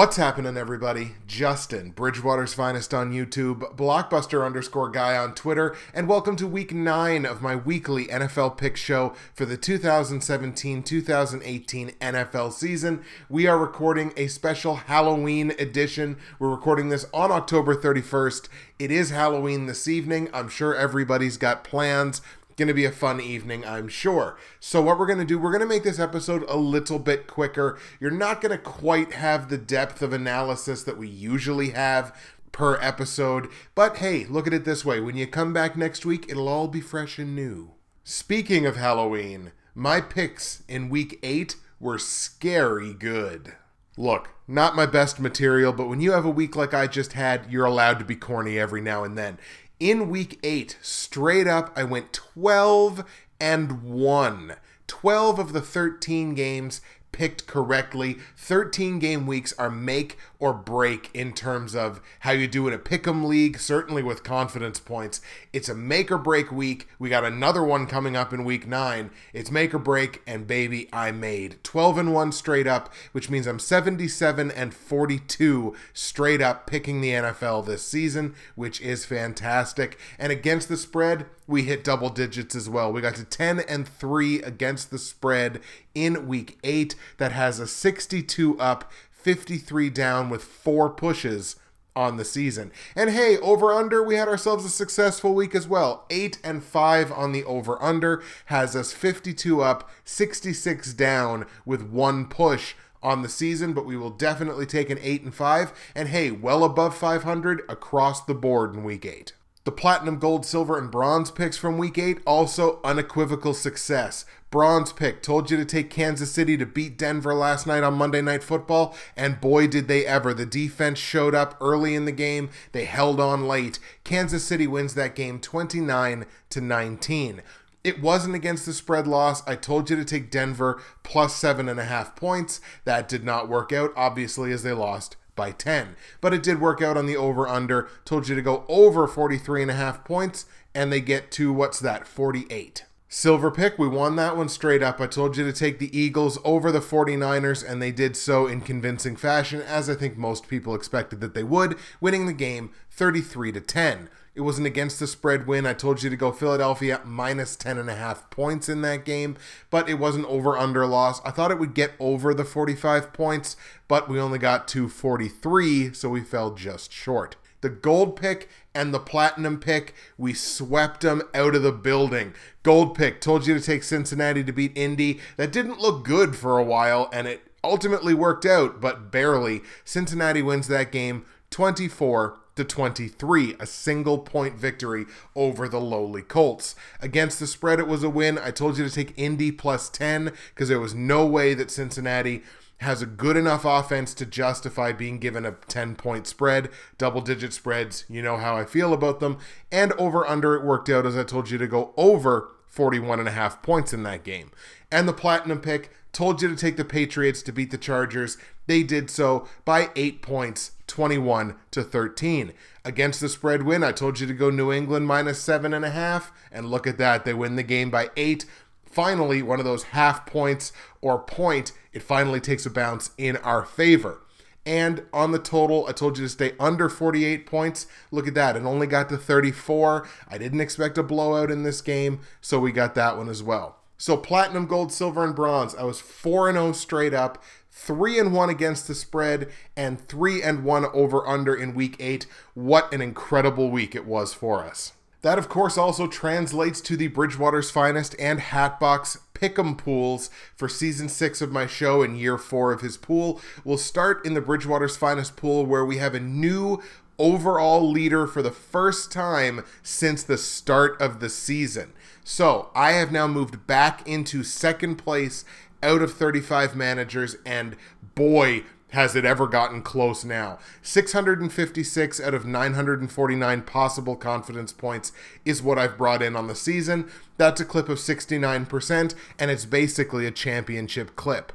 What's happening, everybody? Justin, Bridgewater's finest on YouTube, Blockbuster underscore guy on Twitter, and welcome to week nine of my weekly NFL pick show for the 2017 2018 NFL season. We are recording a special Halloween edition. We're recording this on October 31st. It is Halloween this evening. I'm sure everybody's got plans going to be a fun evening, I'm sure. So, what we're going to do, we're going to make this episode a little bit quicker. You're not going to quite have the depth of analysis that we usually have per episode, but hey, look at it this way when you come back next week, it'll all be fresh and new. Speaking of Halloween, my picks in week 8 were scary good. Look, not my best material, but when you have a week like I just had, you're allowed to be corny every now and then in week eight, straight up, I went 12 and 1. 12 of the 13 games picked correctly. 13 game weeks are make or break in terms of how you do in a pick'em league, certainly with confidence points. It's a make or break week. We got another one coming up in week 9. It's make or break and baby, I made 12 and 1 straight up, which means I'm 77 and 42 straight up picking the NFL this season, which is fantastic. And against the spread, we hit double digits as well. We got to 10 and 3 against the spread in week 8 that has a 62 up, 53 down with four pushes on the season. And hey, over under, we had ourselves a successful week as well. 8 and 5 on the over under has us 52 up, 66 down with one push on the season, but we will definitely take an 8 and 5 and hey, well above 500 across the board in week 8. The platinum, gold, silver, and bronze picks from week 8 also unequivocal success. Bronze pick told you to take Kansas City to beat Denver last night on Monday Night Football, and boy did they ever. The defense showed up early in the game, they held on late. Kansas City wins that game 29 to 19. It wasn't against the spread loss. I told you to take Denver plus seven and a half points. That did not work out, obviously, as they lost by 10. But it did work out on the over under. Told you to go over 43 and a half points and they get to what's that? 48. Silver pick, we won that one straight up. I told you to take the Eagles over the 49ers, and they did so in convincing fashion, as I think most people expected that they would, winning the game 33 to 10. It was an against the spread win. I told you to go Philadelphia minus 10.5 points in that game, but it was an over under loss. I thought it would get over the 45 points, but we only got to 43, so we fell just short. The gold pick and the platinum pick, we swept them out of the building. Gold pick told you to take Cincinnati to beat Indy. That didn't look good for a while, and it ultimately worked out, but barely. Cincinnati wins that game 24 to 23, a single point victory over the lowly Colts. Against the spread, it was a win. I told you to take Indy plus 10 because there was no way that Cincinnati has a good enough offense to justify being given a 10 point spread, double digit spreads. You know how I feel about them. And over under, it worked out as I told you to go over 41 and a half points in that game. And the platinum pick told you to take the Patriots to beat the Chargers. They did so by 8 points, 21 to 13. Against the spread win, I told you to go New England minus 7.5, and look at that. They win the game by 8. Finally, one of those half points or point, it finally takes a bounce in our favor. And on the total, I told you to stay under 48 points. Look at that. It only got to 34. I didn't expect a blowout in this game, so we got that one as well. So platinum, gold, silver, and bronze. I was 4 and 0 straight up, 3 and 1 against the spread, and 3 and 1 over under in week 8. What an incredible week it was for us. That, of course, also translates to the Bridgewater's Finest and Hatbox Pick'em pools for season six of my show and year four of his pool. We'll start in the Bridgewater's Finest pool where we have a new overall leader for the first time since the start of the season. So I have now moved back into second place out of 35 managers, and boy, has it ever gotten close now? 656 out of 949 possible confidence points is what I've brought in on the season. That's a clip of 69%, and it's basically a championship clip.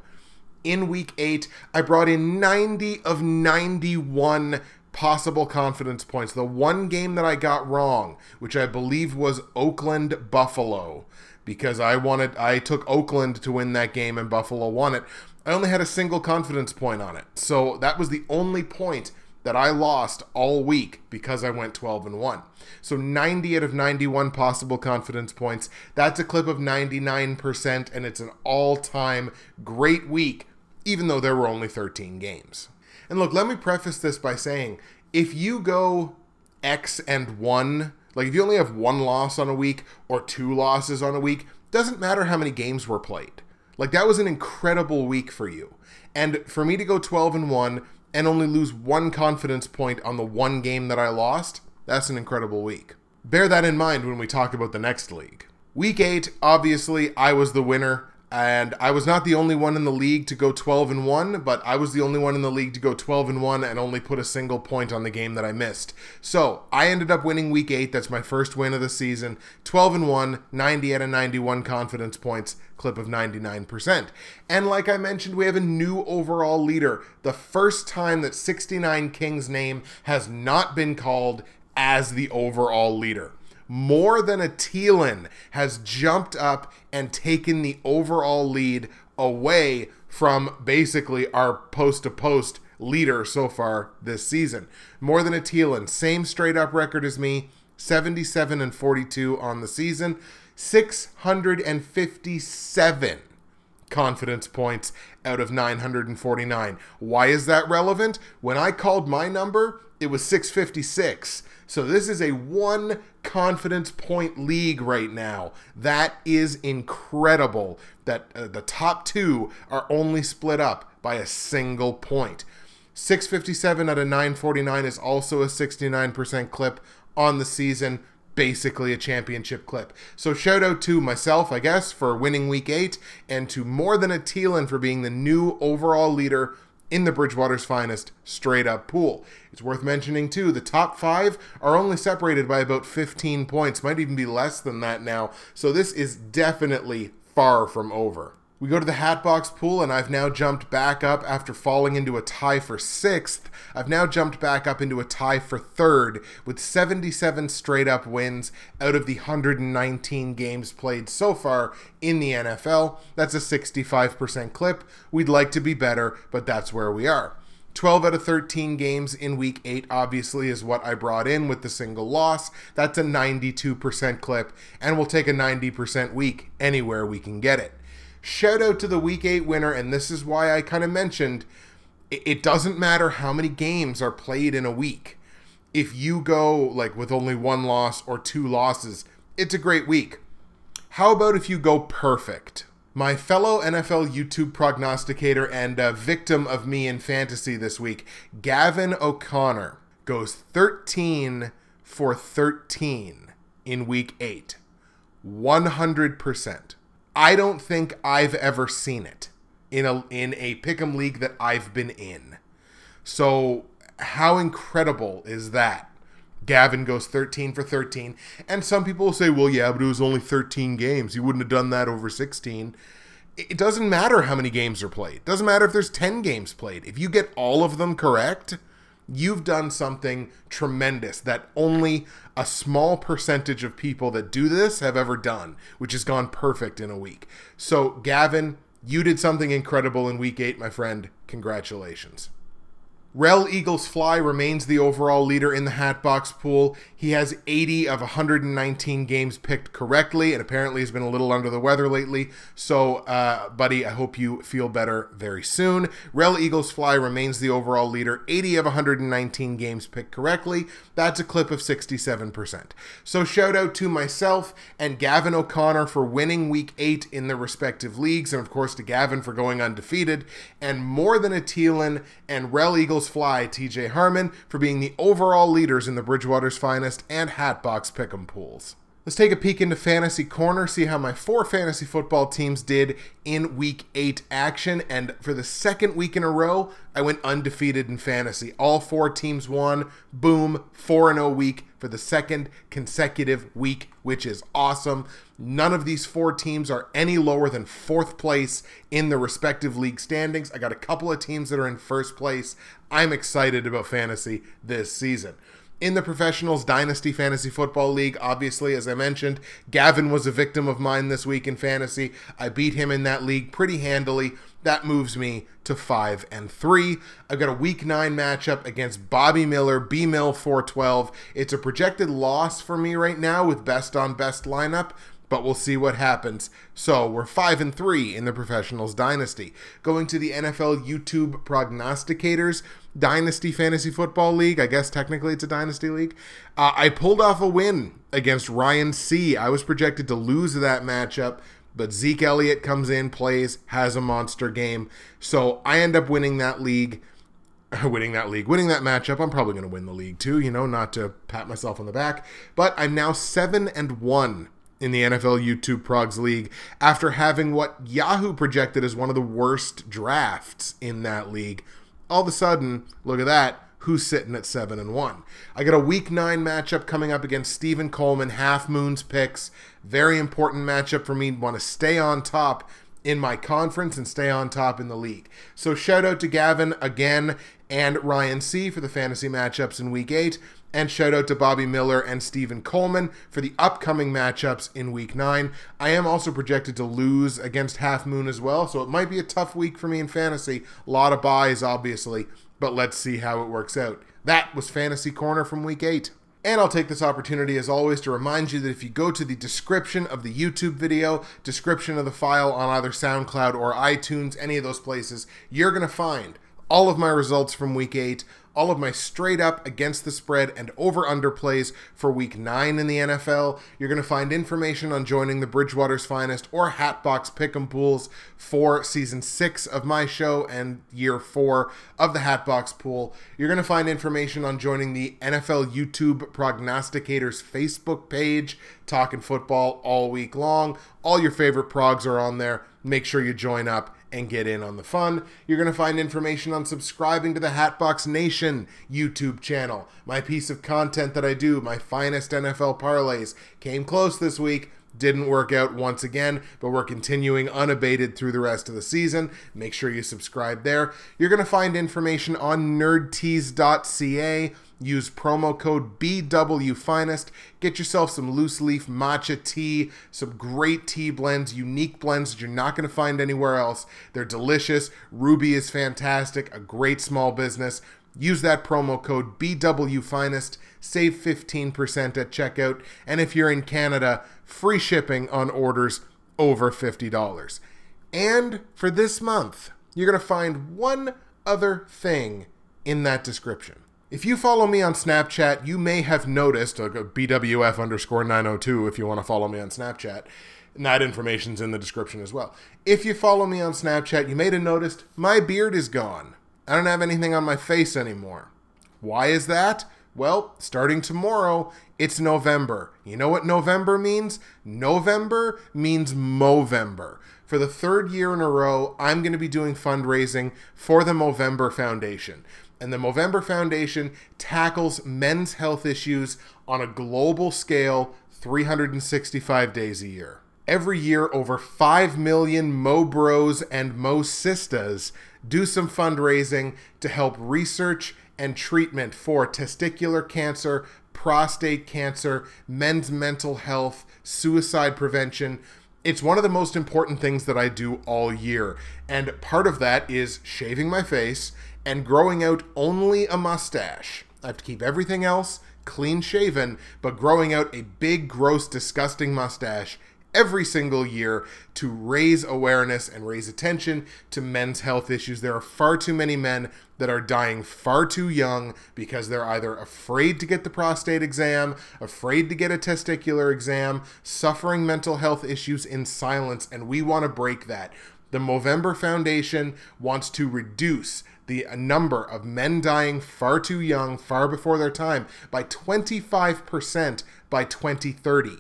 In week 8, I brought in 90 of 91 possible confidence points. The one game that I got wrong, which I believe was Oakland Buffalo, because I wanted I took Oakland to win that game and Buffalo won it. I only had a single confidence point on it. So that was the only point that I lost all week because I went 12 and 1. So 90 out of 91 possible confidence points. That's a clip of 99%, and it's an all time great week, even though there were only 13 games. And look, let me preface this by saying if you go X and 1, like if you only have one loss on a week or two losses on a week, doesn't matter how many games were played. Like that was an incredible week for you. And for me to go 12 and 1 and only lose one confidence point on the one game that I lost, that's an incredible week. Bear that in mind when we talk about the next league. Week 8, obviously, I was the winner and I was not the only one in the league to go 12 and 1, but I was the only one in the league to go 12 and 1 and only put a single point on the game that I missed. So, I ended up winning week 8. That's my first win of the season. 12 and 1, 90 out of 91 confidence points, clip of 99%. And like I mentioned, we have a new overall leader. The first time that 69 Kings name has not been called as the overall leader more than a Thielen has jumped up and taken the overall lead away from basically our post to post leader so far this season. More than a Thielen, same straight up record as me, 77 and 42 on the season, 657 confidence points out of 949. Why is that relevant? When I called my number, it was 656. So this is a one confidence point league right now. That is incredible that uh, the top two are only split up by a single point. 657 out of 949 is also a 69% clip on the season, basically a championship clip. So shout out to myself, I guess, for winning week eight, and to More Than a Thielen for being the new overall leader in the Bridgewater's finest straight up pool. It's worth mentioning too, the top five are only separated by about 15 points, might even be less than that now. So this is definitely far from over. We go to the Hatbox pool, and I've now jumped back up after falling into a tie for sixth. I've now jumped back up into a tie for third with 77 straight up wins out of the 119 games played so far in the NFL. That's a 65% clip. We'd like to be better, but that's where we are. 12 out of 13 games in week 8 obviously is what I brought in with the single loss. That's a 92% clip, and we'll take a 90% week anywhere we can get it. Shout out to the week eight winner, and this is why I kind of mentioned it doesn't matter how many games are played in a week. If you go like with only one loss or two losses, it's a great week. How about if you go perfect? My fellow NFL YouTube prognosticator and victim of me in fantasy this week, Gavin O'Connor, goes 13 for 13 in week 8. 100%. I don't think I've ever seen it in a in a pick'em league that I've been in. So how incredible is that? Gavin goes 13 for 13. And some people will say, well, yeah, but it was only 13 games. You wouldn't have done that over 16. It doesn't matter how many games are played. It doesn't matter if there's 10 games played. If you get all of them correct, you've done something tremendous that only a small percentage of people that do this have ever done, which has gone perfect in a week. So, Gavin, you did something incredible in week eight, my friend. Congratulations. Rel Eagles Fly remains the overall leader in the Hatbox pool. He has 80 of 119 games picked correctly, and apparently has been a little under the weather lately. So, uh, buddy, I hope you feel better very soon. Rel Eagles Fly remains the overall leader, 80 of 119 games picked correctly. That's a clip of 67%. So, shout out to myself and Gavin O'Connor for winning week eight in their respective leagues, and of course to Gavin for going undefeated, and more than a Thielen and Rel Eagles Fly TJ Harmon for being the overall leaders in the Bridgewater's Finest and Hatbox Pick'em pools. Let's take a peek into Fantasy Corner, see how my four fantasy football teams did in week eight action. And for the second week in a row, I went undefeated in fantasy. All four teams won. Boom, 4 0 week for the second consecutive week, which is awesome. None of these four teams are any lower than fourth place in the respective league standings. I got a couple of teams that are in first place. I'm excited about fantasy this season in the Professionals Dynasty Fantasy Football League. Obviously, as I mentioned, Gavin was a victim of mine this week in fantasy. I beat him in that league pretty handily. That moves me to 5 and 3. I've got a week 9 matchup against Bobby Miller, B Mill 412. It's a projected loss for me right now with best on best lineup, but we'll see what happens. So we're five and three in the professionals dynasty. Going to the NFL YouTube prognosticators dynasty fantasy football league. I guess technically it's a dynasty league. Uh, I pulled off a win against Ryan C. I was projected to lose that matchup. But Zeke Elliott comes in, plays, has a monster game. So I end up winning that league winning that league, winning that matchup. I'm probably going to win the league too, you know, not to pat myself on the back. But I'm now 7 and 1 in the NFL YouTube Progs League after having what Yahoo projected as one of the worst drafts in that league. All of a sudden, look at that. Who's sitting at seven and one? I got a week nine matchup coming up against Stephen Coleman, Half Moon's picks. Very important matchup for me. Want to stay on top in my conference and stay on top in the league. So shout out to Gavin again and Ryan C for the fantasy matchups in week eight. And shout out to Bobby Miller and Stephen Coleman for the upcoming matchups in week nine. I am also projected to lose against Half Moon as well, so it might be a tough week for me in fantasy. A lot of buys, obviously, but let's see how it works out. That was Fantasy Corner from week eight. And I'll take this opportunity, as always, to remind you that if you go to the description of the YouTube video, description of the file on either SoundCloud or iTunes, any of those places, you're going to find all of my results from week eight, all of my straight up against the spread and over under plays for week nine in the NFL. You're going to find information on joining the Bridgewater's Finest or Hatbox Pick'em pools for season six of my show and year four of the Hatbox pool. You're going to find information on joining the NFL YouTube Prognosticators Facebook page, talking football all week long. All your favorite progs are on there. Make sure you join up and get in on the fun. You're going to find information on subscribing to the Hatbox Nation YouTube channel. My piece of content that I do, my finest NFL parlays, came close this week. Didn't work out once again, but we're continuing unabated through the rest of the season. Make sure you subscribe there. You're going to find information on nerdtease.ca Use promo code BWFinest. Get yourself some loose leaf matcha tea, some great tea blends, unique blends that you're not going to find anywhere else. They're delicious. Ruby is fantastic, a great small business. Use that promo code BWFinest. Save 15% at checkout. And if you're in Canada, free shipping on orders over $50. And for this month, you're going to find one other thing in that description. If you follow me on Snapchat, you may have noticed uh, a BWF underscore 902 if you want to follow me on Snapchat. And that information's in the description as well. If you follow me on Snapchat, you may have noticed my beard is gone. I don't have anything on my face anymore. Why is that? Well, starting tomorrow, it's November. You know what November means? November means Movember. For the third year in a row, I'm going to be doing fundraising for the Movember Foundation and the Movember Foundation tackles men's health issues on a global scale 365 days a year. Every year, over 5 million Mo Bros and Mo Sistas do some fundraising to help research and treatment for testicular cancer, prostate cancer, men's mental health, suicide prevention. It's one of the most important things that I do all year. And part of that is shaving my face and growing out only a mustache. I have to keep everything else clean shaven, but growing out a big, gross, disgusting mustache every single year to raise awareness and raise attention to men's health issues. There are far too many men that are dying far too young because they're either afraid to get the prostate exam, afraid to get a testicular exam, suffering mental health issues in silence, and we want to break that. The Movember Foundation wants to reduce the number of men dying far too young, far before their time, by 25% by 2030.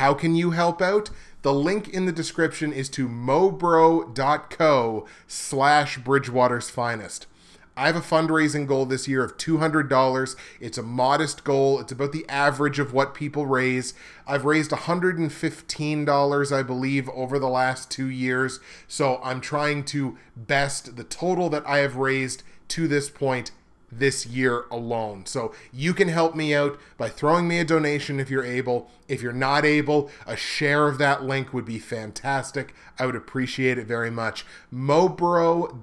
How can you help out? The link in the description is to mobro.co slash Bridgewater's Finest. I have a fundraising goal this year of $200. It's a modest goal. It's about the average of what people raise. I've raised $115, I believe, over the last two years. So I'm trying to best the total that I have raised to this point this year alone. So you can help me out by throwing me a donation if you're able. If you're not able, a share of that link would be fantastic. I would appreciate it very much. mobro.co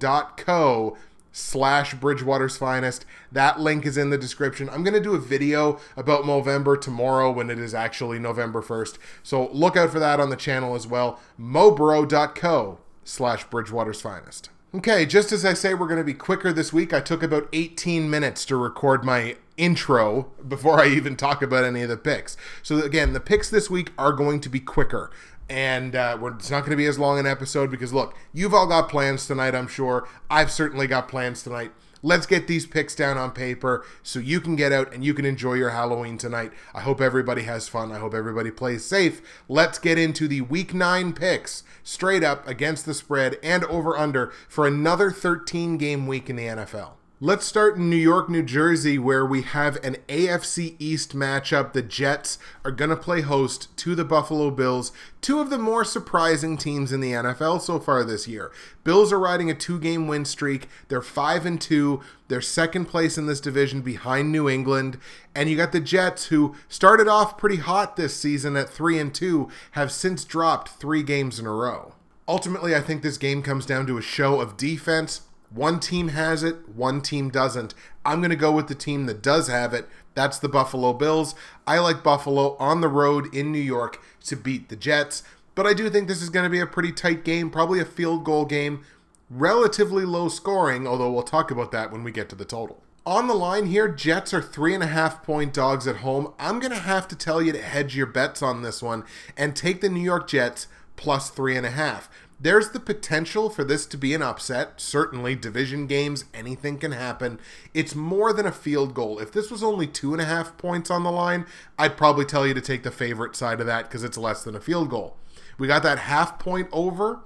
slash Bridgewater's Finest. That link is in the description. I'm going to do a video about Movember tomorrow when it is actually November 1st. So look out for that on the channel as well. mobro.co slash Bridgewater's Finest. Okay, just as I say we're going to be quicker this week, I took about 18 minutes to record my intro before I even talk about any of the picks. So again, the picks this week are going to be quicker and uh, it's not going to be as long an episode because look, you've all got plans tonight. I'm sure I've certainly got plans tonight. Let's get these picks down on paper so you can get out and you can enjoy your Halloween tonight. I hope everybody has fun. I hope everybody plays safe. Let's get into the week nine picks straight up against the spread and over under for another 13 game week in the NFL. Let's start in New York, New Jersey, where we have an AFC East matchup. The Jets are going to play host to the Buffalo Bills, two of the more surprising teams in the NFL so far this year. Bills are riding a two-game win streak. They're 5 and 2. They're second place in this division behind New England, and you got the Jets who started off pretty hot this season at 3 and 2, have since dropped 3 games in a row. Ultimately, I think this game comes down to a show of defense one team has it, one team doesn't. I'm going to go with the team that does have it. That's the Buffalo Bills. I like Buffalo on the road in New York to beat the Jets, but I do think this is going to be a pretty tight game, probably a field goal game, relatively low scoring, although we'll talk about that when we get to the total. On the line here, Jets are three and a half point dogs at home. I'm going to have to tell you to hedge your bets on this one and take the New York Jets plus three and a half there's the potential for this to be an upset. Certainly, division games, anything can happen. It's more than a field goal. If this was only two and a half points on the line, I'd probably tell you to take the favorite side of that because it's less than a field goal. We got that half point over.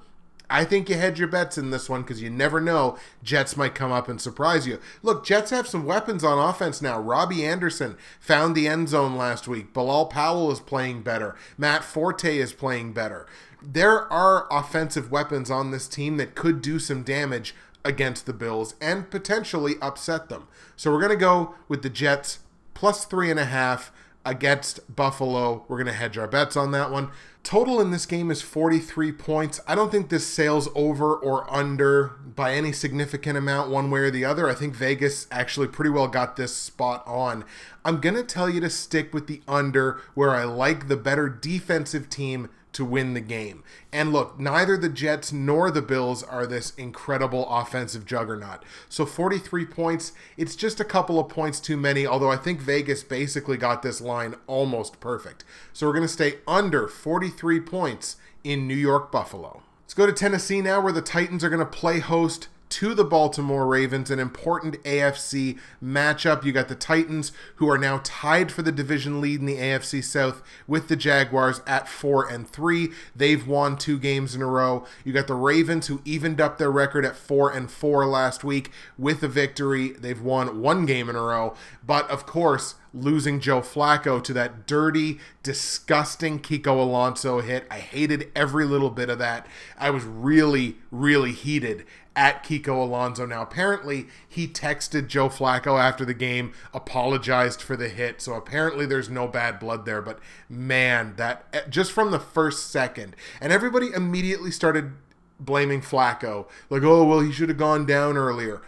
I think you hedge your bets in this one because you never know. Jets might come up and surprise you. Look, Jets have some weapons on offense now. Robbie Anderson found the end zone last week. Bilal Powell is playing better. Matt Forte is playing better there are offensive weapons on this team that could do some damage against the Bills and potentially upset them. So we're going to go with the Jets plus three and a half against Buffalo. We're going to hedge our bets on that one. Total in this game is 43 points. I don't think this sails over or under by any significant amount, one way or the other. I think Vegas actually pretty well got this spot on. I'm going to tell you to stick with the under, where I like the better defensive team to win the game. And look, neither the Jets nor the Bills are this incredible offensive juggernaut. So 43 points, it's just a couple of points too many, although I think Vegas basically got this line almost perfect. So we're going to stay under 43 points in New York Buffalo. Let's go to Tennessee now, where the Titans are going to play host to the Baltimore Ravens, an important AFC matchup. You got the Titans, who are now tied for the division lead in the AFC South with the Jaguars at four and three. They've won two games in a row. You got the Ravens, who evened up their record at four and four last week with a victory. They've won one game in a row. But of course, losing Joe Flacco to that dirty, disgusting Kiko Alonso hit. I hated every little bit of that. I was really, really heated at Kiko Alonso. Now, apparently, he texted Joe Flacco after the game, apologized for the hit. So apparently, there's no bad blood there. But man, that just from the first second, and everybody immediately started blaming Flacco, like, oh, well, he should have gone down earlier.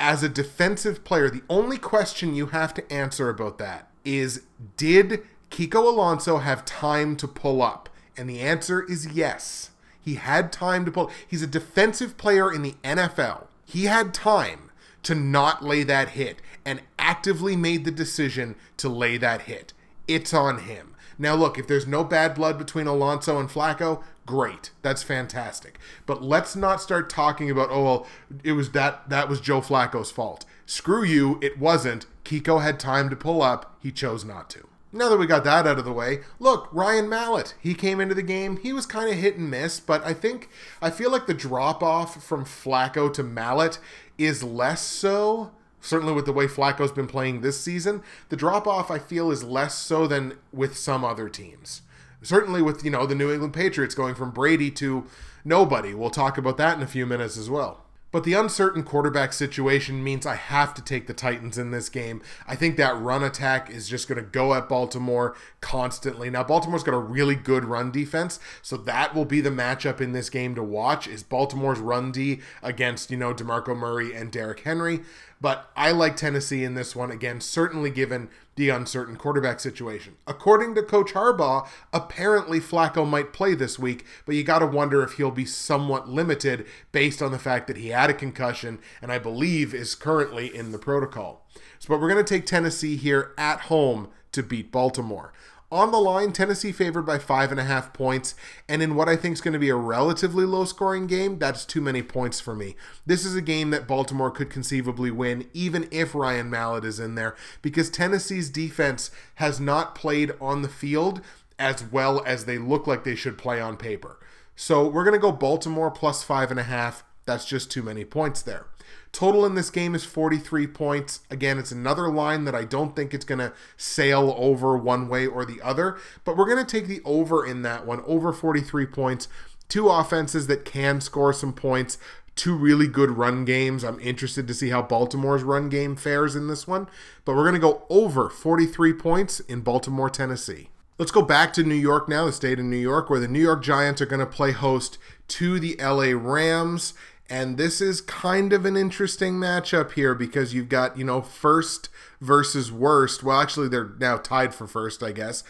As a defensive player, the only question you have to answer about that is did Kiko Alonso have time to pull up? And the answer is yes. He had time to pull. He's a defensive player in the NFL. He had time to not lay that hit and actively made the decision to lay that hit. It's on him. Now, look, if there's no bad blood between Alonso and Flacco, great. That's fantastic. But let's not start talking about, oh, well, it was that that was Joe Flacco's fault. Screw you, it wasn't. Kiko had time to pull up. He chose not to. Now that we got that out of the way, look, Ryan Mallett. He came into the game. He was kind of hit and miss, but I think I feel like the drop off from Flacco to Mallett is less so. Certainly with the way Flacco's been playing this season, the drop off I feel is less so than with some other teams. Certainly with, you know, the New England Patriots going from Brady to nobody. We'll talk about that in a few minutes as well. But the uncertain quarterback situation means I have to take the Titans in this game. I think that run attack is just going to go at Baltimore constantly. Now Baltimore's got a really good run defense, so that will be the matchup in this game to watch is Baltimore's run D against, you know, DeMarco Murray and Derrick Henry. But I like Tennessee in this one again, certainly given the uncertain quarterback situation. According to Coach Harbaugh, apparently Flacco might play this week, but you got to wonder if he'll be somewhat limited based on the fact that he had a concussion and I believe is currently in the protocol. So, but we're going to take Tennessee here at home to beat Baltimore. On the line, Tennessee favored by five and a half points, and in what I think is going to be a relatively low scoring game, that's too many points for me. This is a game that Baltimore could conceivably win, even if Ryan Mallett is in there, because Tennessee's defense has not played on the field as well as they look like they should play on paper. So we're going to go Baltimore plus five and a half. That's just too many points there. Total in this game is 43 points. Again, it's another line that I don't think it's going to sail over one way or the other, but we're going to take the over in that one, over 43 points. Two offenses that can score some points, two really good run games. I'm interested to see how Baltimore's run game fares in this one, but we're going to go over 43 points in Baltimore, Tennessee. Let's go back to New York now, the state of New York, where the New York Giants are going to play host to the LA Rams. And this is kind of an interesting matchup here because you've got, you know, first versus worst. Well, actually, they're now tied for first, I guess,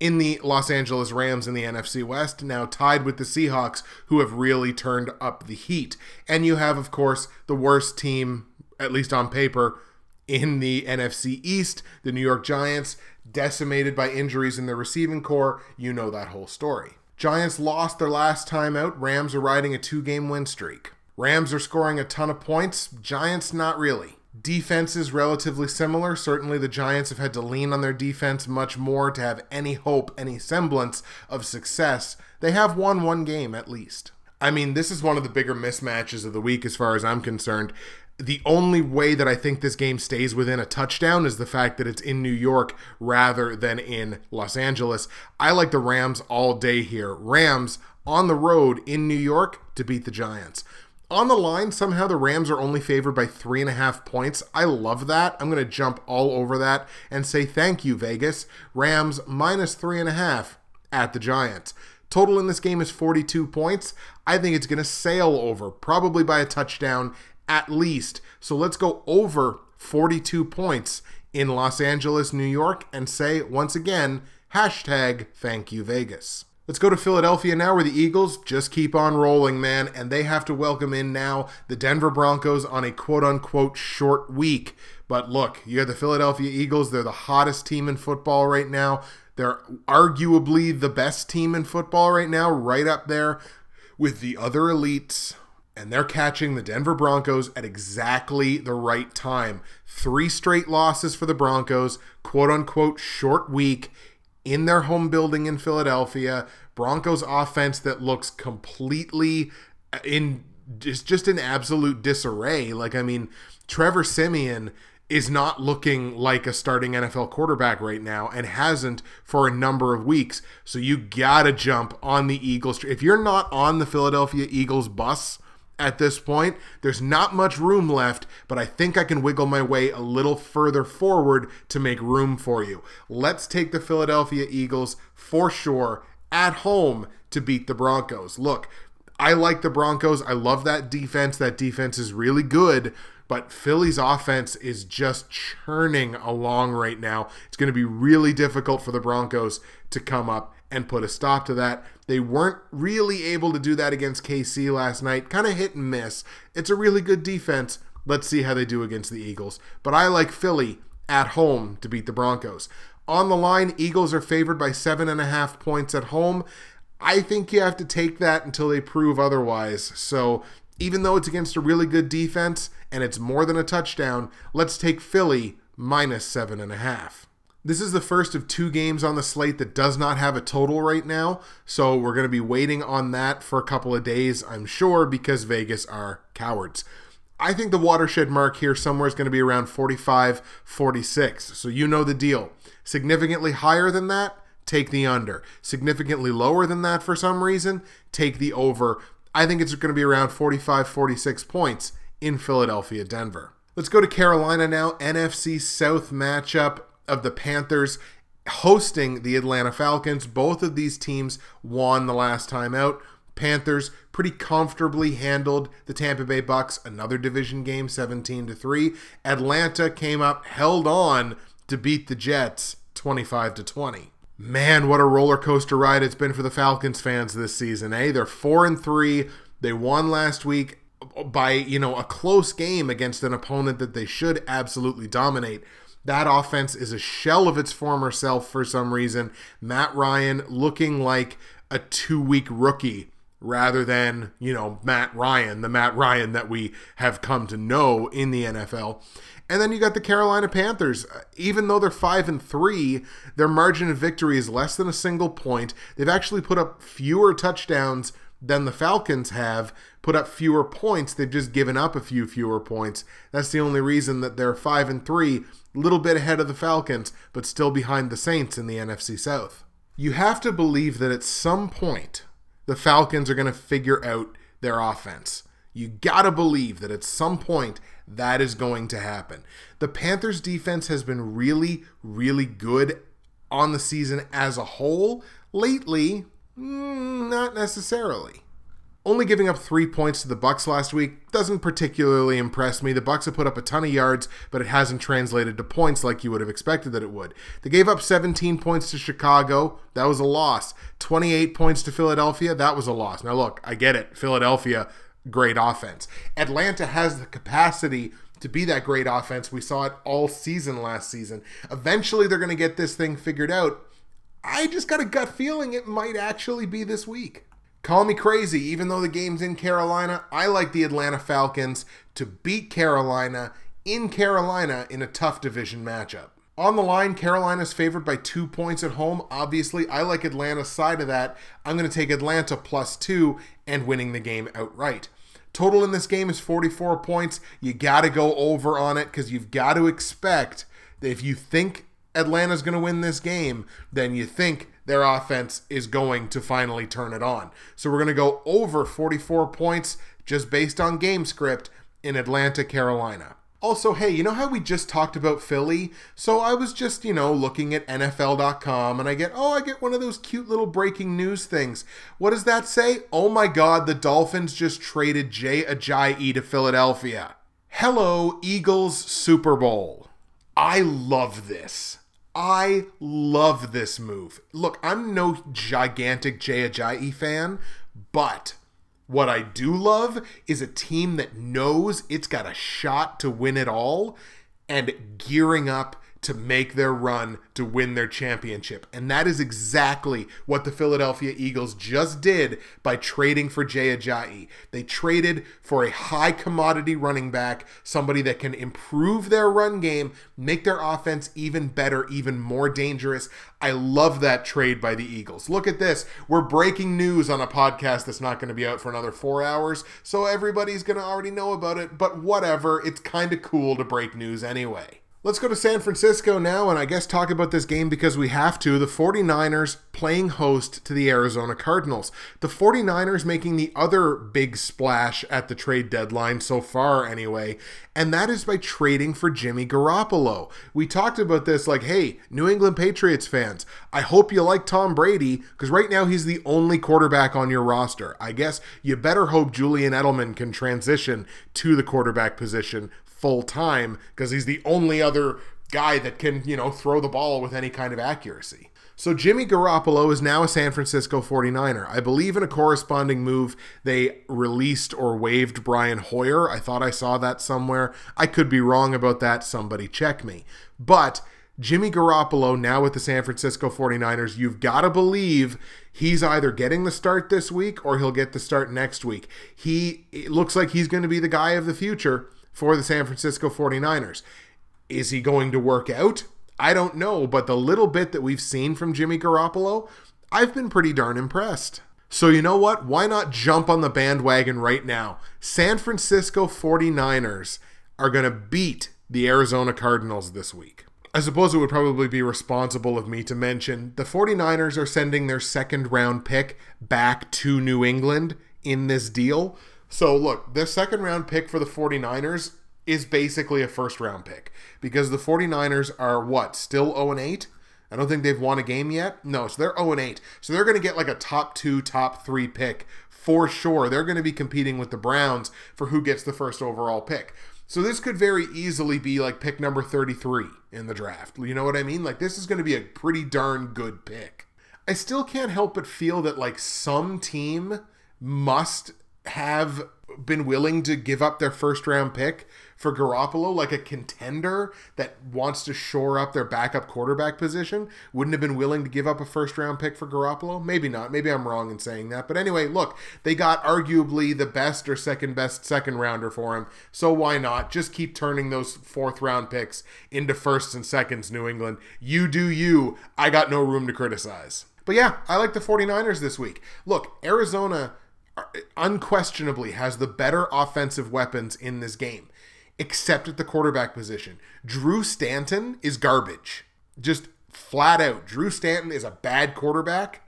in the Los Angeles Rams in the NFC West, now tied with the Seahawks, who have really turned up the heat. And you have, of course, the worst team, at least on paper, in the NFC East, the New York Giants, decimated by injuries in their receiving corps. You know that whole story. Giants lost their last time out. Rams are riding a two game win streak. Rams are scoring a ton of points, Giants not really. Defense is relatively similar. Certainly, the Giants have had to lean on their defense much more to have any hope, any semblance of success. They have won one game at least. I mean, this is one of the bigger mismatches of the week as far as I'm concerned. The only way that I think this game stays within a touchdown is the fact that it's in New York rather than in Los Angeles. I like the Rams all day here. Rams on the road in New York to beat the Giants. On the line, somehow the Rams are only favored by three and a half points. I love that. I'm going to jump all over that and say thank you, Vegas. Rams minus three and a half at the Giants. Total in this game is 42 points. I think it's going to sail over, probably by a touchdown at least. So let's go over 42 points in Los Angeles, New York, and say once again, hashtag thank you, Vegas. Let's go to Philadelphia now, where the Eagles just keep on rolling, man, and they have to welcome in now the Denver Broncos on a quote unquote short week. But look, you have the Philadelphia Eagles, they're the hottest team in football right now. They're arguably the best team in football right now, right up there with the other elites. And they're catching the Denver Broncos at exactly the right time. Three straight losses for the Broncos, quote unquote short week in their home building in Philadelphia. Broncos offense that looks completely uh, in just just in absolute disarray. Like I mean, Trevor Siemian is not looking like a starting NFL quarterback right now and hasn't for a number of weeks. So you got to jump on the Eagles. If you're not on the Philadelphia Eagles bus, at this point. There's not much room left, but I think I can wiggle my way a little further forward to make room for you. Let's take the Philadelphia Eagles for sure at home to beat the Broncos. Look, I like the Broncos. I love that defense. That defense is really good. But Philly's offense is just churning along right now. It's going to be really difficult for the Broncos to come up and put a stop to that. They weren't really able to do that against KC last night. Kind of hit and miss. It's a really good defense. Let's see how they do against the Eagles. But I like Philly at home to beat the Broncos. On the line, Eagles are favored by seven and a half points at home. I think you have to take that until they prove otherwise. So even though it's against a really good defense and it's more than a touchdown, let's take Philly minus seven and a half. This is the first of two games on the slate that does not have a total right now, so we're going to be waiting on that for a couple of days, I'm sure, because Vegas are cowards. I think the watershed mark here somewhere is going to be around 45 46. So you know the deal. Significantly higher than that, take the under. Significantly lower than that for some reason, take the over. I think it's going to be around 45 46 points in Philadelphia, Denver. Let's go to Carolina now. NFC South matchup of the Panthers hosting the Atlanta Falcons. Both of these teams won the last time out. Panthers pretty comfortably handled the Tampa Bay Bucks, another division game 17 to 3. Atlanta came up, held on to beat the Jets 25 to 20. Man, what a roller coaster ride it's been for the Falcons fans this season, eh? They're 4 and 3. They won last week by, you know, a close game against an opponent that they should absolutely dominate. That offense is a shell of its former self for some reason. Matt Ryan looking like a two week rookie rather than, you know, Matt Ryan, the Matt Ryan that we have come to know in the NFL. And then you got the Carolina Panthers. Even though they're 5 and 3, their margin of victory is less than a single point. They've actually put up fewer touchdowns than the Falcons have, put up fewer points. They've just given up a few fewer points. That's the only reason that they're 5 and 3, a little bit ahead of the Falcons, but still behind the Saints in the NFC South. You have to believe that at some point the Falcons are going to figure out their offense. You got to believe that at some point that is going to happen. The Panthers defense has been really, really good on the season as a whole. Lately, mm, not necessarily. Only giving up three points to the Bucks last week doesn't particularly impress me. The Bucks have put up a ton of yards, but it hasn't translated to points like you would have expected that it would. They gave up 17 points to Chicago. That was a loss. 28 points to Philadelphia. That was a loss. Now look, I get it. Philadelphia, great offense. Atlanta has the capacity to be that great offense. We saw it all season last season. Eventually, they're going to get this thing figured out. I just got a gut feeling it might actually be this week. Call me crazy, even though the game's in Carolina, I like the Atlanta Falcons to beat Carolina in Carolina in a tough division matchup. On the line, Carolina's favored by two points at home. Obviously, I like Atlanta's side of that. I'm going to take Atlanta plus two and winning the game outright. Total in this game is 44 points. You got to go over on it because you've got to expect that if you think Atlanta's going to win this game, then you think their offense is going to finally turn it on. So we're going to go over 44 points just based on game script in Atlanta, Carolina. Also, hey, you know how we just talked about Philly? So I was just, you know, looking at NFL.com and I get, oh, I get one of those cute little breaking news things. What does that say? Oh my God, the Dolphins just traded Jay Ajayi to Philadelphia. Hello, Eagles Super Bowl. I love this. I love this move. Look, I'm no gigantic Jay Ajayi fan, but what I do love is a team that knows it's got a shot to win it all and gearing up to make their run to win their championship. And that is exactly what the Philadelphia Eagles just did by trading for Jay Ajayi. They traded for a high commodity running back, somebody that can improve their run game, make their offense even better, even more dangerous. I love that trade by the Eagles. Look at this. We're breaking news on a podcast that's not going to be out for another four hours, so everybody's going to already know about it, but whatever. It's kind of cool to break news anyway. Let's go to San Francisco now and I guess talk about this game because we have to. The 49ers playing host to the Arizona Cardinals. The 49ers making the other big splash at the trade deadline so far, anyway, and that is by trading for Jimmy Garoppolo. We talked about this like, hey, New England Patriots fans, I hope you like Tom Brady because right now he's the only quarterback on your roster. I guess you better hope Julian Edelman can transition to the quarterback position full time because he's the only other guy that can, you know, throw the ball with any kind of accuracy. So Jimmy Garoppolo is now a San Francisco 49er. I believe in a corresponding move they released or waived Brian Hoyer. I thought I saw that somewhere. I could be wrong about that. Somebody check me. But Jimmy Garoppolo now with the San Francisco 49ers, you've got to believe he's either getting the start this week or he'll get the start next week. He looks like he's going to be the guy of the future for the San Francisco 49ers. Is he going to work out? I don't know, but the little bit that we've seen from Jimmy Garoppolo, I've been pretty darn impressed. So, you know what? Why not jump on the bandwagon right now? San Francisco 49ers are going to beat the Arizona Cardinals this week. I suppose it would probably be responsible of me to mention the 49ers are sending their second round pick back to New England in this deal. So, look, the second round pick for the 49ers is basically a first round pick because the 49ers are what? Still 0 and 8? I don't think they've won a game yet. No, so they're 0 and 8. So they're going to get like a top 2, top 3 pick for sure. They're going to be competing with the Browns for who gets the first overall pick. So this could very easily be like pick number 33 in the draft. You know what I mean? Like this is going to be a pretty darn good pick. I still can't help but feel that like some team must have been willing to give up their first round pick for Garoppolo, like a contender that wants to shore up their backup quarterback position, wouldn't have been willing to give up a first round pick for Garoppolo? Maybe not. Maybe I'm wrong in saying that. But anyway, look, they got arguably the best or second best second rounder for him. So why not? Just keep turning those fourth round picks into firsts and seconds, New England. You do you. I got no room to criticize. But yeah, I like the 49ers this week. Look, Arizona unquestionably has the better offensive weapons in this game, except at the quarterback position. Drew Stanton is garbage. Just flat out. Drew Stanton is a bad quarterback,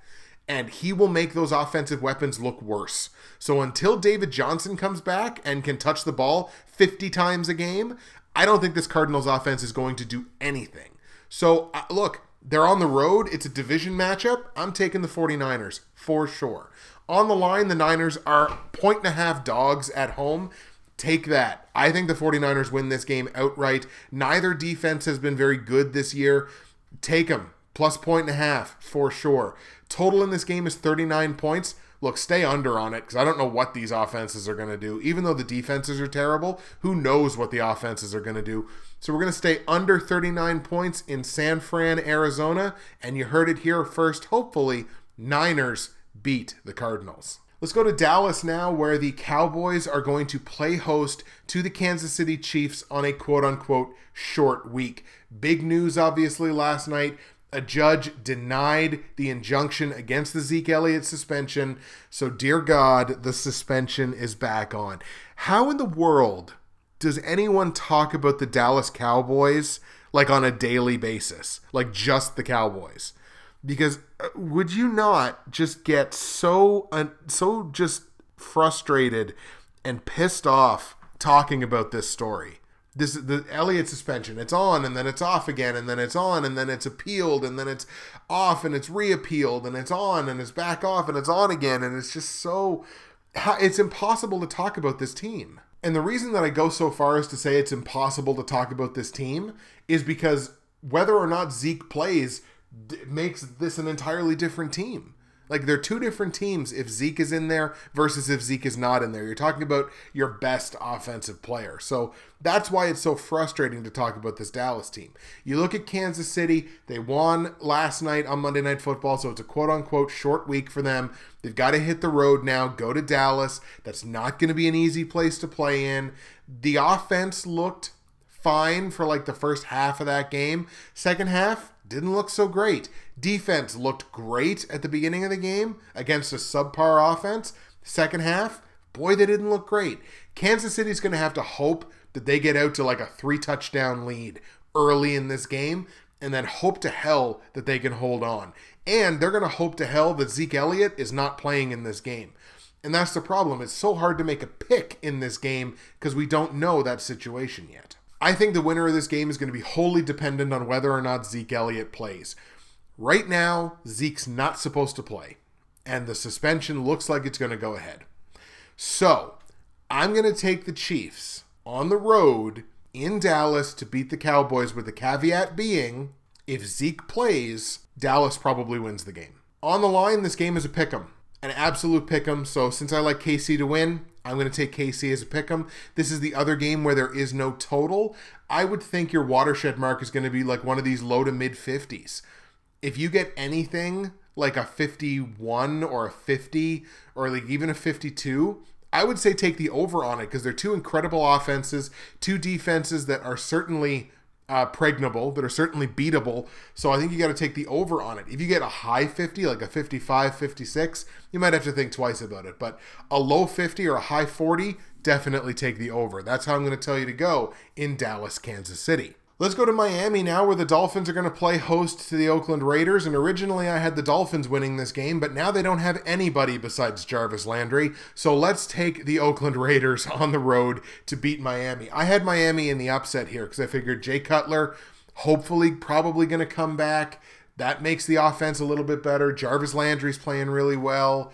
and he will make those offensive weapons look worse. So until David Johnson comes back and can touch the ball 50 times a game, I don't think this Cardinals offense is going to do anything. So uh, look, they're on the road. It's a division matchup. I'm taking the 49ers for sure. On the line, the Niners are point and a half dogs at home. Take that. I think the 49ers win this game outright. Neither defense has been very good this year. Take them. Plus point and a half for sure. Total in this game is 39 points. Look, stay under on it because I don't know what these offenses are going to do. Even though the defenses are terrible, who knows what the offenses are going to do? So we're going to stay under 39 points in San Fran, Arizona. And you heard it here first. Hopefully, Niners beat the Cardinals. Let's go to Dallas now, where the Cowboys are going to play host to the Kansas City Chiefs on a quote unquote short week. Big news, obviously, last night. A judge denied the injunction against the Zeke Elliott suspension. So, dear God, the suspension is back on. How in the world does anyone talk about the Dallas Cowboys like on a daily basis? Like just the Cowboys? Because uh, would you not just get so uh, so just frustrated and pissed off talking about this story? This is the Elliott suspension it's on and then it's off again and then it's on and then it's appealed and then it's off and it's reappealed and it's on and it's back off and it's on again and it's just so it's impossible to talk about this team. And the reason that I go so far as to say it's impossible to talk about this team is because whether or not Zeke plays d- makes this an entirely different team. Like they're two different teams if Zeke is in there versus if Zeke is not in there. You're talking about your best offensive player. So that's why it's so frustrating to talk about this Dallas team. You look at Kansas City, they won last night on Monday Night Football, so it's a quote unquote short week for them. They've got to hit the road now, go to Dallas. That's not going to be an easy place to play in. The offense looked fine for like the first half of that game. Second half, didn't look so great. Defense looked great at the beginning of the game against a subpar offense. Second half, boy, they didn't look great. Kansas City's going to have to hope that they get out to like a three touchdown lead early in this game and then hope to hell that they can hold on. And they're going to hope to hell that Zeke Elliott is not playing in this game. And that's the problem. It's so hard to make a pick in this game because we don't know that situation yet. I think the winner of this game is going to be wholly dependent on whether or not Zeke Elliott plays. Right now, Zeke's not supposed to play, and the suspension looks like it's going to go ahead. So, I'm going to take the Chiefs on the road in Dallas to beat the Cowboys, with the caveat being if Zeke plays, Dallas probably wins the game. On the line, this game is a pick 'em, an absolute pick 'em. So, since I like KC to win, I'm going to take KC as a pick 'em. This is the other game where there is no total. I would think your watershed mark is going to be like one of these low to mid 50s. If you get anything like a 51 or a 50 or like even a 52, I would say take the over on it because they're two incredible offenses, two defenses that are certainly uh, pregnable, that are certainly beatable. So I think you got to take the over on it. If you get a high 50, like a 55, 56, you might have to think twice about it. But a low 50 or a high 40, definitely take the over. That's how I'm going to tell you to go in Dallas, Kansas City. Let's go to Miami now, where the Dolphins are going to play host to the Oakland Raiders. And originally I had the Dolphins winning this game, but now they don't have anybody besides Jarvis Landry. So let's take the Oakland Raiders on the road to beat Miami. I had Miami in the upset here because I figured Jay Cutler, hopefully, probably going to come back. That makes the offense a little bit better. Jarvis Landry's playing really well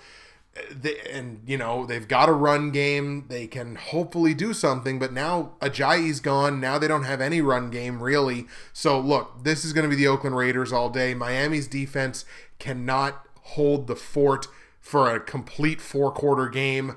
they, and you know they've got a run game. They can hopefully do something, but now Ajayi's gone. Now they don't have any run game really. So look, this is going to be the Oakland Raiders all day. Miami's defense cannot hold the fort for a complete four quarter game.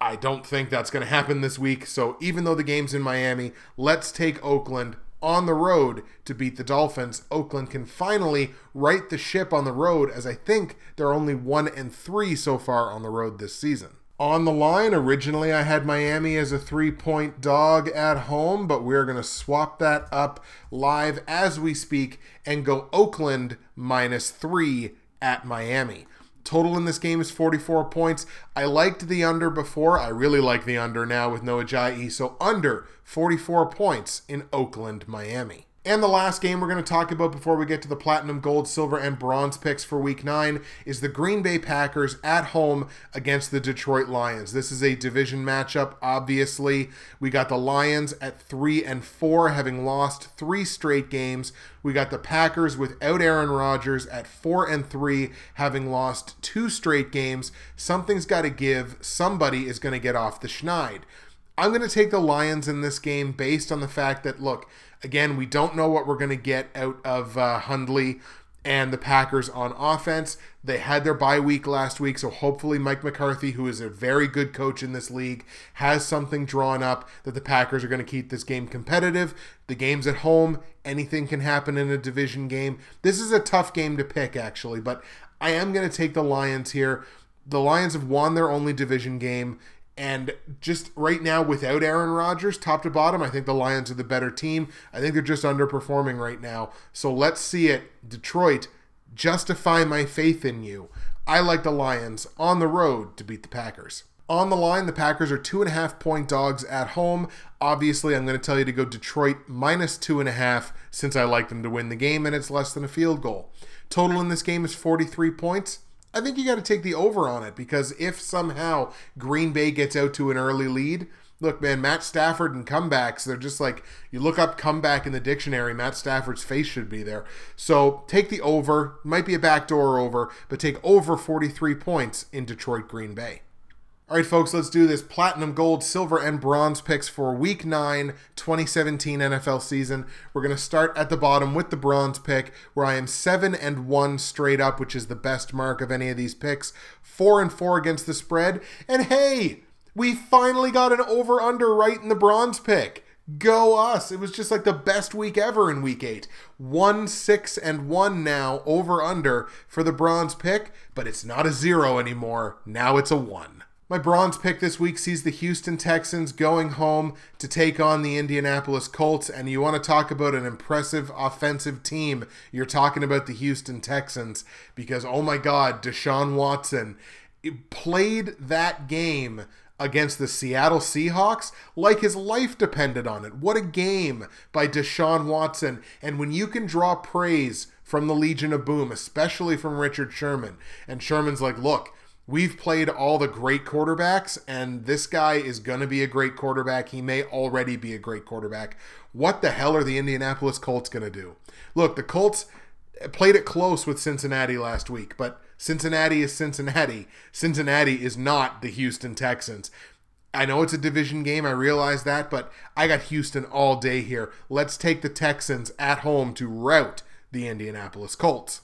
I don't think that's going to happen this week. So even though the game's in Miami, let's take Oakland on the road to beat the Dolphins. Oakland can finally right the ship on the road, as I think they're only one and three so far on the road this season. On the line, originally I had Miami as a three point dog at home, but we're going to swap that up live as we speak and go Oakland minus three at Miami. Total in this game is 44 points. I liked the under before. I really like the under now with no Ajayi. So under 44 points in Oakland, Miami. And the last game we're going to talk about before we get to the platinum, gold, silver, and bronze picks for week nine is the Green Bay Packers at home against the Detroit Lions. This is a division matchup, obviously. We got the Lions at three and four, having lost three straight games. We got the Packers without Aaron Rodgers at four and three, having lost two straight games. Something's got to give. Somebody is going to get off the schneid. I'm going to take the Lions in this game based on the fact that, look, again, we don't know what we're going to get out of uh, Hundley and the Packers on offense. They had their bye week last week, so hopefully Mike McCarthy, who is a very good coach in this league, has something drawn up that the Packers are going to keep this game competitive. The game's at home, anything can happen in a division game. This is a tough game to pick, actually, but I am going to take the Lions here. The Lions have won their only division game. And just right now, without Aaron Rodgers, top to bottom, I think the Lions are the better team. I think they're just underperforming right now. So let's see it. Detroit, justify my faith in you. I like the Lions on the road to beat the Packers. On the line, the Packers are two and a half point dogs at home. Obviously, I'm going to tell you to go Detroit minus two and a half since I like them to win the game and it's less than a field goal. Total in this game is 43 points. I think you got to take the over on it because if somehow Green Bay gets out to an early lead, look, man, Matt Stafford and comebacks, they're just like you look up comeback in the dictionary, Matt Stafford's face should be there. So take the over, might be a backdoor over, but take over 43 points in Detroit Green Bay. All right, folks, let's do this platinum, gold, silver, and bronze picks for week 9, 2017 NFL season. We're going to start at the bottom with the bronze pick, where I am 7 and 1 straight up, which is the best mark of any of these picks. 4 and 4 against the spread. And hey, we finally got an over under right in the bronze pick. Go us. It was just like the best week ever in week 8. 1 6 and 1 now over under for the bronze pick, but it's not a 0 anymore. Now it's a 1. My bronze pick this week sees the Houston Texans going home to take on the Indianapolis Colts. And you want to talk about an impressive offensive team, you're talking about the Houston Texans because, oh my God, Deshaun Watson played that game against the Seattle Seahawks like his life depended on it. What a game by Deshaun Watson. And when you can draw praise from the Legion of Boom, especially from Richard Sherman, and Sherman's like, look, We've played all the great quarterbacks, and this guy is going to be a great quarterback. He may already be a great quarterback. What the hell are the Indianapolis Colts going to do? Look, the Colts played it close with Cincinnati last week, but Cincinnati is Cincinnati. Cincinnati is not the Houston Texans. I know it's a division game, I realize that, but I got Houston all day here. Let's take the Texans at home to rout the Indianapolis Colts.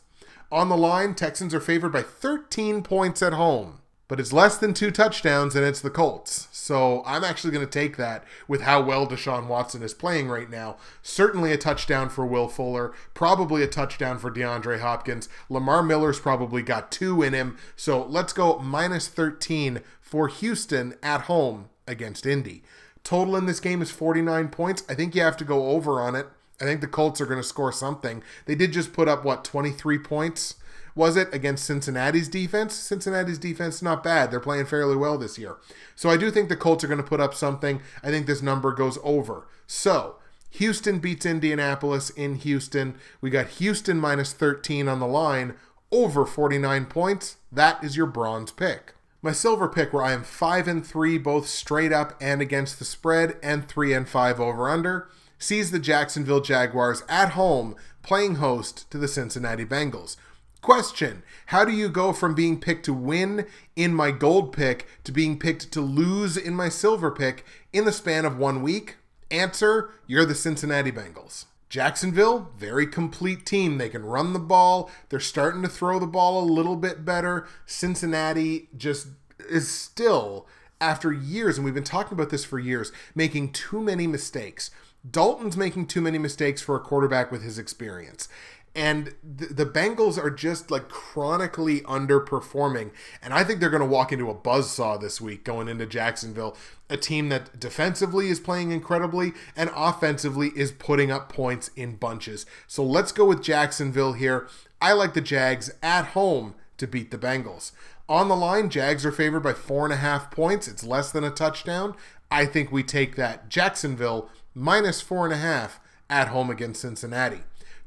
On the line, Texans are favored by 13 points at home, but it's less than two touchdowns and it's the Colts. So I'm actually going to take that with how well Deshaun Watson is playing right now. Certainly a touchdown for Will Fuller, probably a touchdown for DeAndre Hopkins. Lamar Miller's probably got two in him. So let's go minus 13 for Houston at home against Indy. Total in this game is 49 points. I think you have to go over on it. I think the Colts are going to score something. They did just put up what 23 points was it against Cincinnati's defense? Cincinnati's defense not bad. They're playing fairly well this year. So I do think the Colts are going to put up something. I think this number goes over. So, Houston beats Indianapolis in Houston. We got Houston minus 13 on the line, over 49 points. That is your bronze pick. My silver pick, where I am 5 and 3, both straight up and against the spread, and 3 and 5 over under, sees the Jacksonville Jaguars at home playing host to the Cincinnati Bengals. Question How do you go from being picked to win in my gold pick to being picked to lose in my silver pick in the span of one week? Answer You're the Cincinnati Bengals. Jacksonville, very complete team. They can run the ball. They're starting to throw the ball a little bit better. Cincinnati just is still, after years, and we've been talking about this for years, making too many mistakes. Dalton's making too many mistakes for a quarterback with his experience and the, Bengals are just like chronically underperforming. And I think they're going to walk into a buzz saw this week going into Jacksonville, a team that defensively is playing incredibly and offensively is putting up points in bunches. So let's go with Jacksonville here. I like the Jags at home to beat the Bengals. On the line, Jags are favored by four and a half points. It's less than a touchdown. I think we take that. Jacksonville minus four and a half at home against Cincinnati.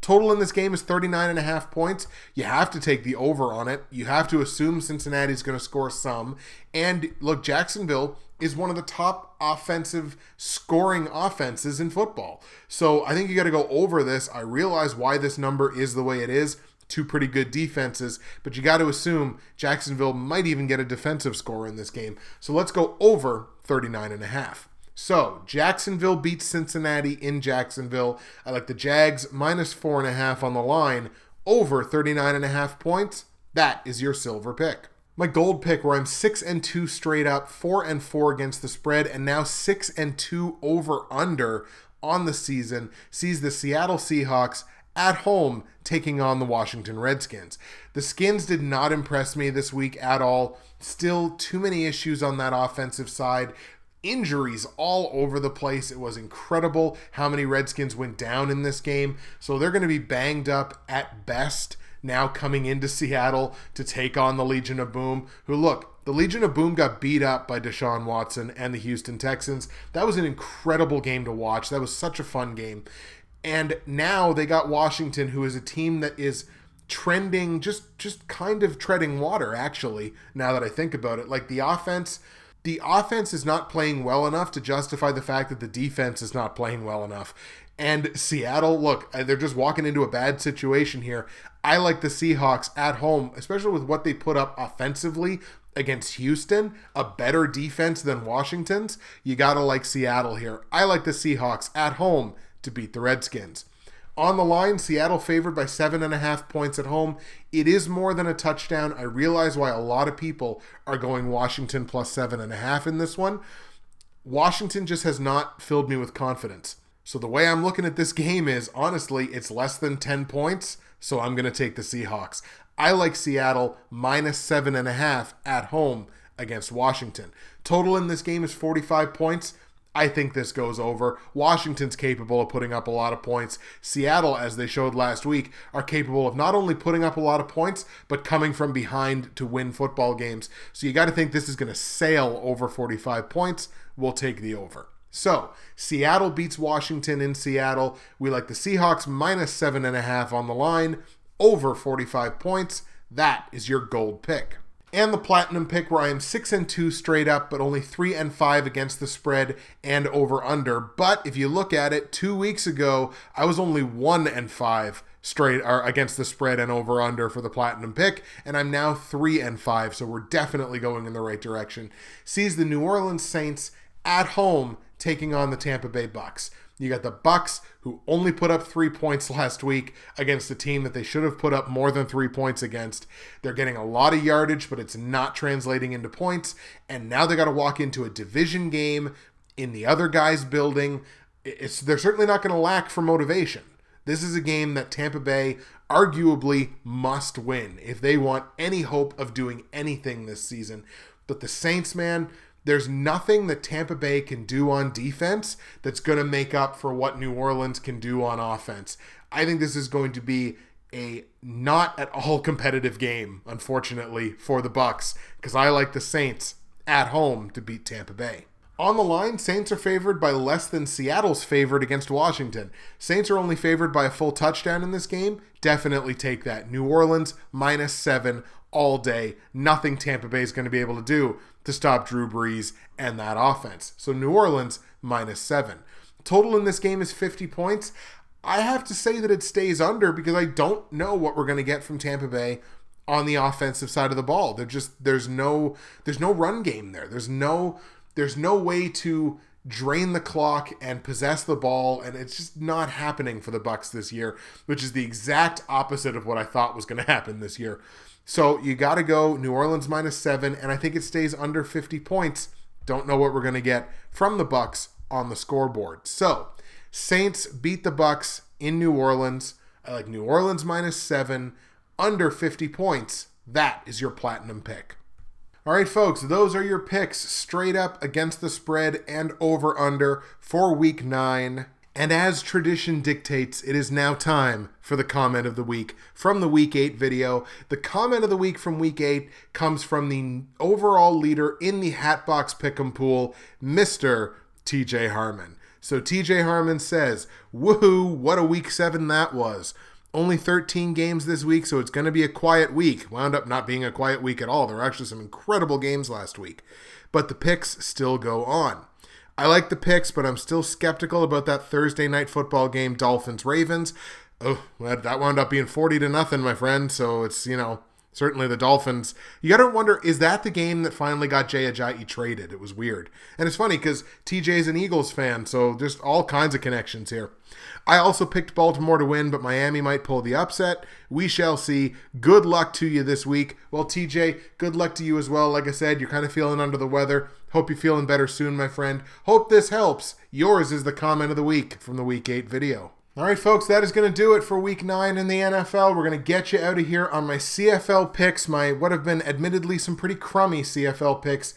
Total in this game is 39 and a half points. You have to take the over on it. You have to assume Cincinnati's going to score some. And look, Jacksonville is one of the top offensive scoring offenses in football. So I think you got to go over this. I realize why this number is the way it is. Two pretty good defenses, but you got to assume Jacksonville might even get a defensive score in this game. So let's go over 39 and a half. So, Jacksonville beats Cincinnati in Jacksonville. I like the Jags minus four and a half on the line, over 39 and a half points. That is your silver pick. My gold pick, where I'm six and two straight up, four and four against the spread, and now six and two over under on the season, sees the Seattle Seahawks at home taking on the Washington Redskins. The Skins did not impress me this week at all. Still, too many issues on that offensive side injuries all over the place. It was incredible how many Redskins went down in this game. So they're going to be banged up at best now coming into Seattle to take on the Legion of Boom, who look, the Legion of Boom got beat up by Deshaun Watson and the Houston Texans. That was an incredible game to watch. That was such a fun game. And now they got Washington, who is a team that is trending just just kind of treading water actually now that I think about it like the offense the offense is not playing well enough to justify the fact that the defense is not playing well enough. And Seattle, look, uh, they're just walking into a bad situation here. I like the Seahawks at home, especially with what they put up offensively against Houston, a better defense than Washington's. You got to like Seattle here. I like the Seahawks at home to beat the Redskins. On the line, Seattle favored by seven and a half points at home. It is more than a touchdown. I realize why a lot of people are going Washington plus seven and a half in this one. Washington just has not filled me with confidence. So the way I'm looking at this game is honestly, it's less than 10 points, so I'm going to take the Seahawks. I like Seattle minus seven and a half at home against Washington. Total in this game is 45 points. I think this goes over. Washington's capable of putting up a lot of points. Seattle, as they showed last week, are capable of not only putting up a lot of points, but coming from behind to win football games. So you got to think this is going to sail over 45 points. We'll take the over. So, Seattle beats Washington in Seattle. We like the Seahawks minus seven and a half on the line, over 45 points. That is your gold pick and the platinum pick where I am 6 and 2 straight up but only 3 and 5 against the spread and over under. But if you look at it, 2 weeks ago I was only 1 and 5 straight or against the spread and over under for the platinum pick and I'm now 3 and 5 so we're definitely going in the right direction. Sees the New Orleans Saints at home taking on the Tampa Bay Bucks. You got the Bucks who only put up 3 points last week against a team that they should have put up more than 3 points against. They're getting a lot of yardage but it's not translating into points and now they got to walk into a division game in the other guy's building. It's they're certainly not going to lack for motivation. This is a game that Tampa Bay arguably must win if they want any hope of doing anything this season. But the Saints, man, there's nothing that Tampa Bay can do on defense that's going to make up for what New Orleans can do on offense. I think this is going to be a not at all competitive game, unfortunately, for the Bucks, because I like the Saints at home to beat Tampa Bay. On the line, Saints are favored by less than Seattle's favored against Washington. Saints are only favored by a full touchdown in this game. Definitely take that. New Orleans minus seven all day. Nothing Tampa Bay is going to be able to do to stop Drew Brees and that offense. So New Orleans minus seven. Total in this game is 50 points. I have to say that it stays under because I don't know what we're going to get from Tampa Bay on the offensive side of the ball. There just there's no there's no run game there. There's no there's no way to drain the clock and possess the ball and it's just not happening for the bucks this year which is the exact opposite of what i thought was going to happen this year so you got to go new orleans minus seven and i think it stays under 50 points. Don't know what we're going to get from the bucks on the scoreboard. So saints beat the bucks in new orleans. I like new orleans minus seven under 50 points. That is your platinum pick. All right, folks, those are your picks straight up against the spread and over under for week nine. And as tradition dictates, it is now time for the comment of the week from the week eight video. The comment of the week from week eight comes from the overall leader in the Hatbox Pick'em pool, Mr. TJ Harmon. So TJ Harmon says, Woohoo, what a week seven that was. Only 13 games this week, so it's going to be a quiet week. Wound up not being a quiet week at all. There were actually some incredible games last week, but the picks still go on. I like the picks, but I'm still skeptical about that Thursday night football game, Dolphins Ravens. Oh, that wound up being 40 to nothing, my friend. So it's, you know, certainly the Dolphins. You got to wonder, is that the game that finally got Jay Ajayi traded? It was weird. And it's funny because TJ's an Eagles fan, so just all kinds of connections here. I also picked Baltimore to win, but Miami might pull the upset. We shall see. Good luck to you this week. Well, TJ, good luck to you as well. Like I said, you're kind of feeling under the weather. Hope you're feeling better soon, my friend. Hope this helps. Yours is the comment of the week from the Week 8 video. All right, folks, that is going to do it for week nine in the NFL. We're going to get you out of here on my CFL picks, my what have been admittedly some pretty crummy CFL picks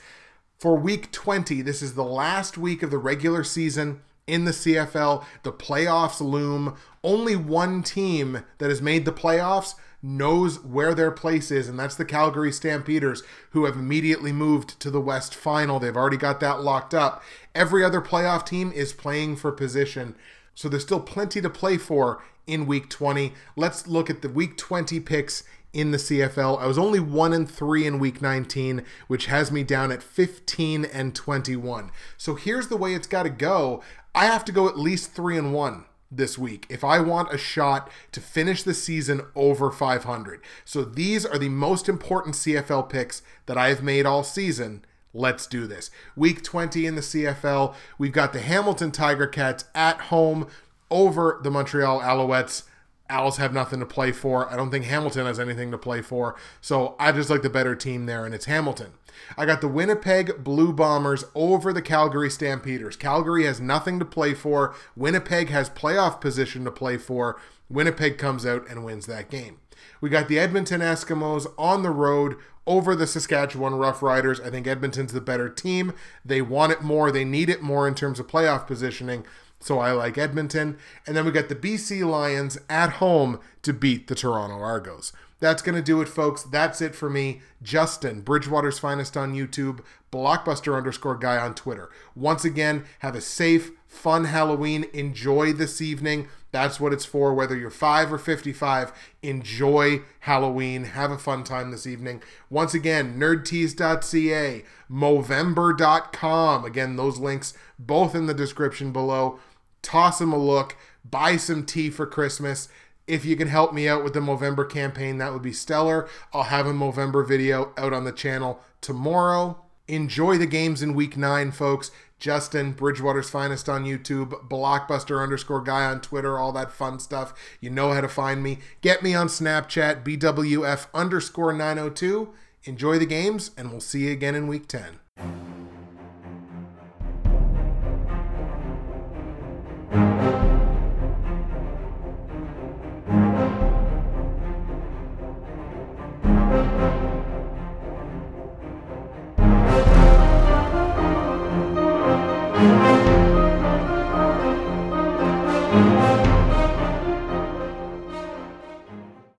for week 20. This is the last week of the regular season in the CFL. The playoffs loom. Only one team that has made the playoffs knows where their place is, and that's the Calgary Stampeders, who have immediately moved to the West Final. They've already got that locked up. Every other playoff team is playing for position. So there's still plenty to play for in week 20. Let's look at the week 20 picks in the CFL. I was only 1 and 3 in week 19, which has me down at 15 and 21. So here's the way it's got to go. I have to go at least 3 and 1 this week if I want a shot to finish the season over 500. So these are the most important CFL picks that I have made all season. Let's do this. Week 20 in the CFL, we've got the Hamilton Tiger Cats at home over the Montreal Alouettes. Owls have nothing to play for. I don't think Hamilton has anything to play for. So I just like the better team there, and it's Hamilton. I got the Winnipeg Blue Bombers over the Calgary Stampeders. Calgary has nothing to play for. Winnipeg has playoff position to play for. Winnipeg comes out and wins that game. We got the Edmonton Eskimos on the road over the Saskatchewan Roughriders. I think Edmonton's the better team. They want it more, they need it more in terms of playoff positioning. So I like Edmonton. And then we got the BC Lions at home to beat the Toronto Argos. That's going to do it, folks. That's it for me. Justin, Bridgewater's Finest on YouTube, Blockbuster underscore guy on Twitter. Once again, have a safe, fun Halloween. Enjoy this evening. That's what it's for. Whether you're 5 or 55, enjoy Halloween. Have a fun time this evening. Once again, nerdtease.ca, Movember.com. Again, those links both in the description below. Toss them a look. Buy some tea for Christmas. If you can help me out with the Movember campaign, that would be stellar. I'll have a Movember video out on the channel tomorrow. Enjoy the games in week nine, folks. Justin, Bridgewater's Finest on YouTube, Blockbuster underscore guy on Twitter, all that fun stuff. You know how to find me. Get me on Snapchat, BWF underscore 902. Enjoy the games, and we'll see you again in week 10.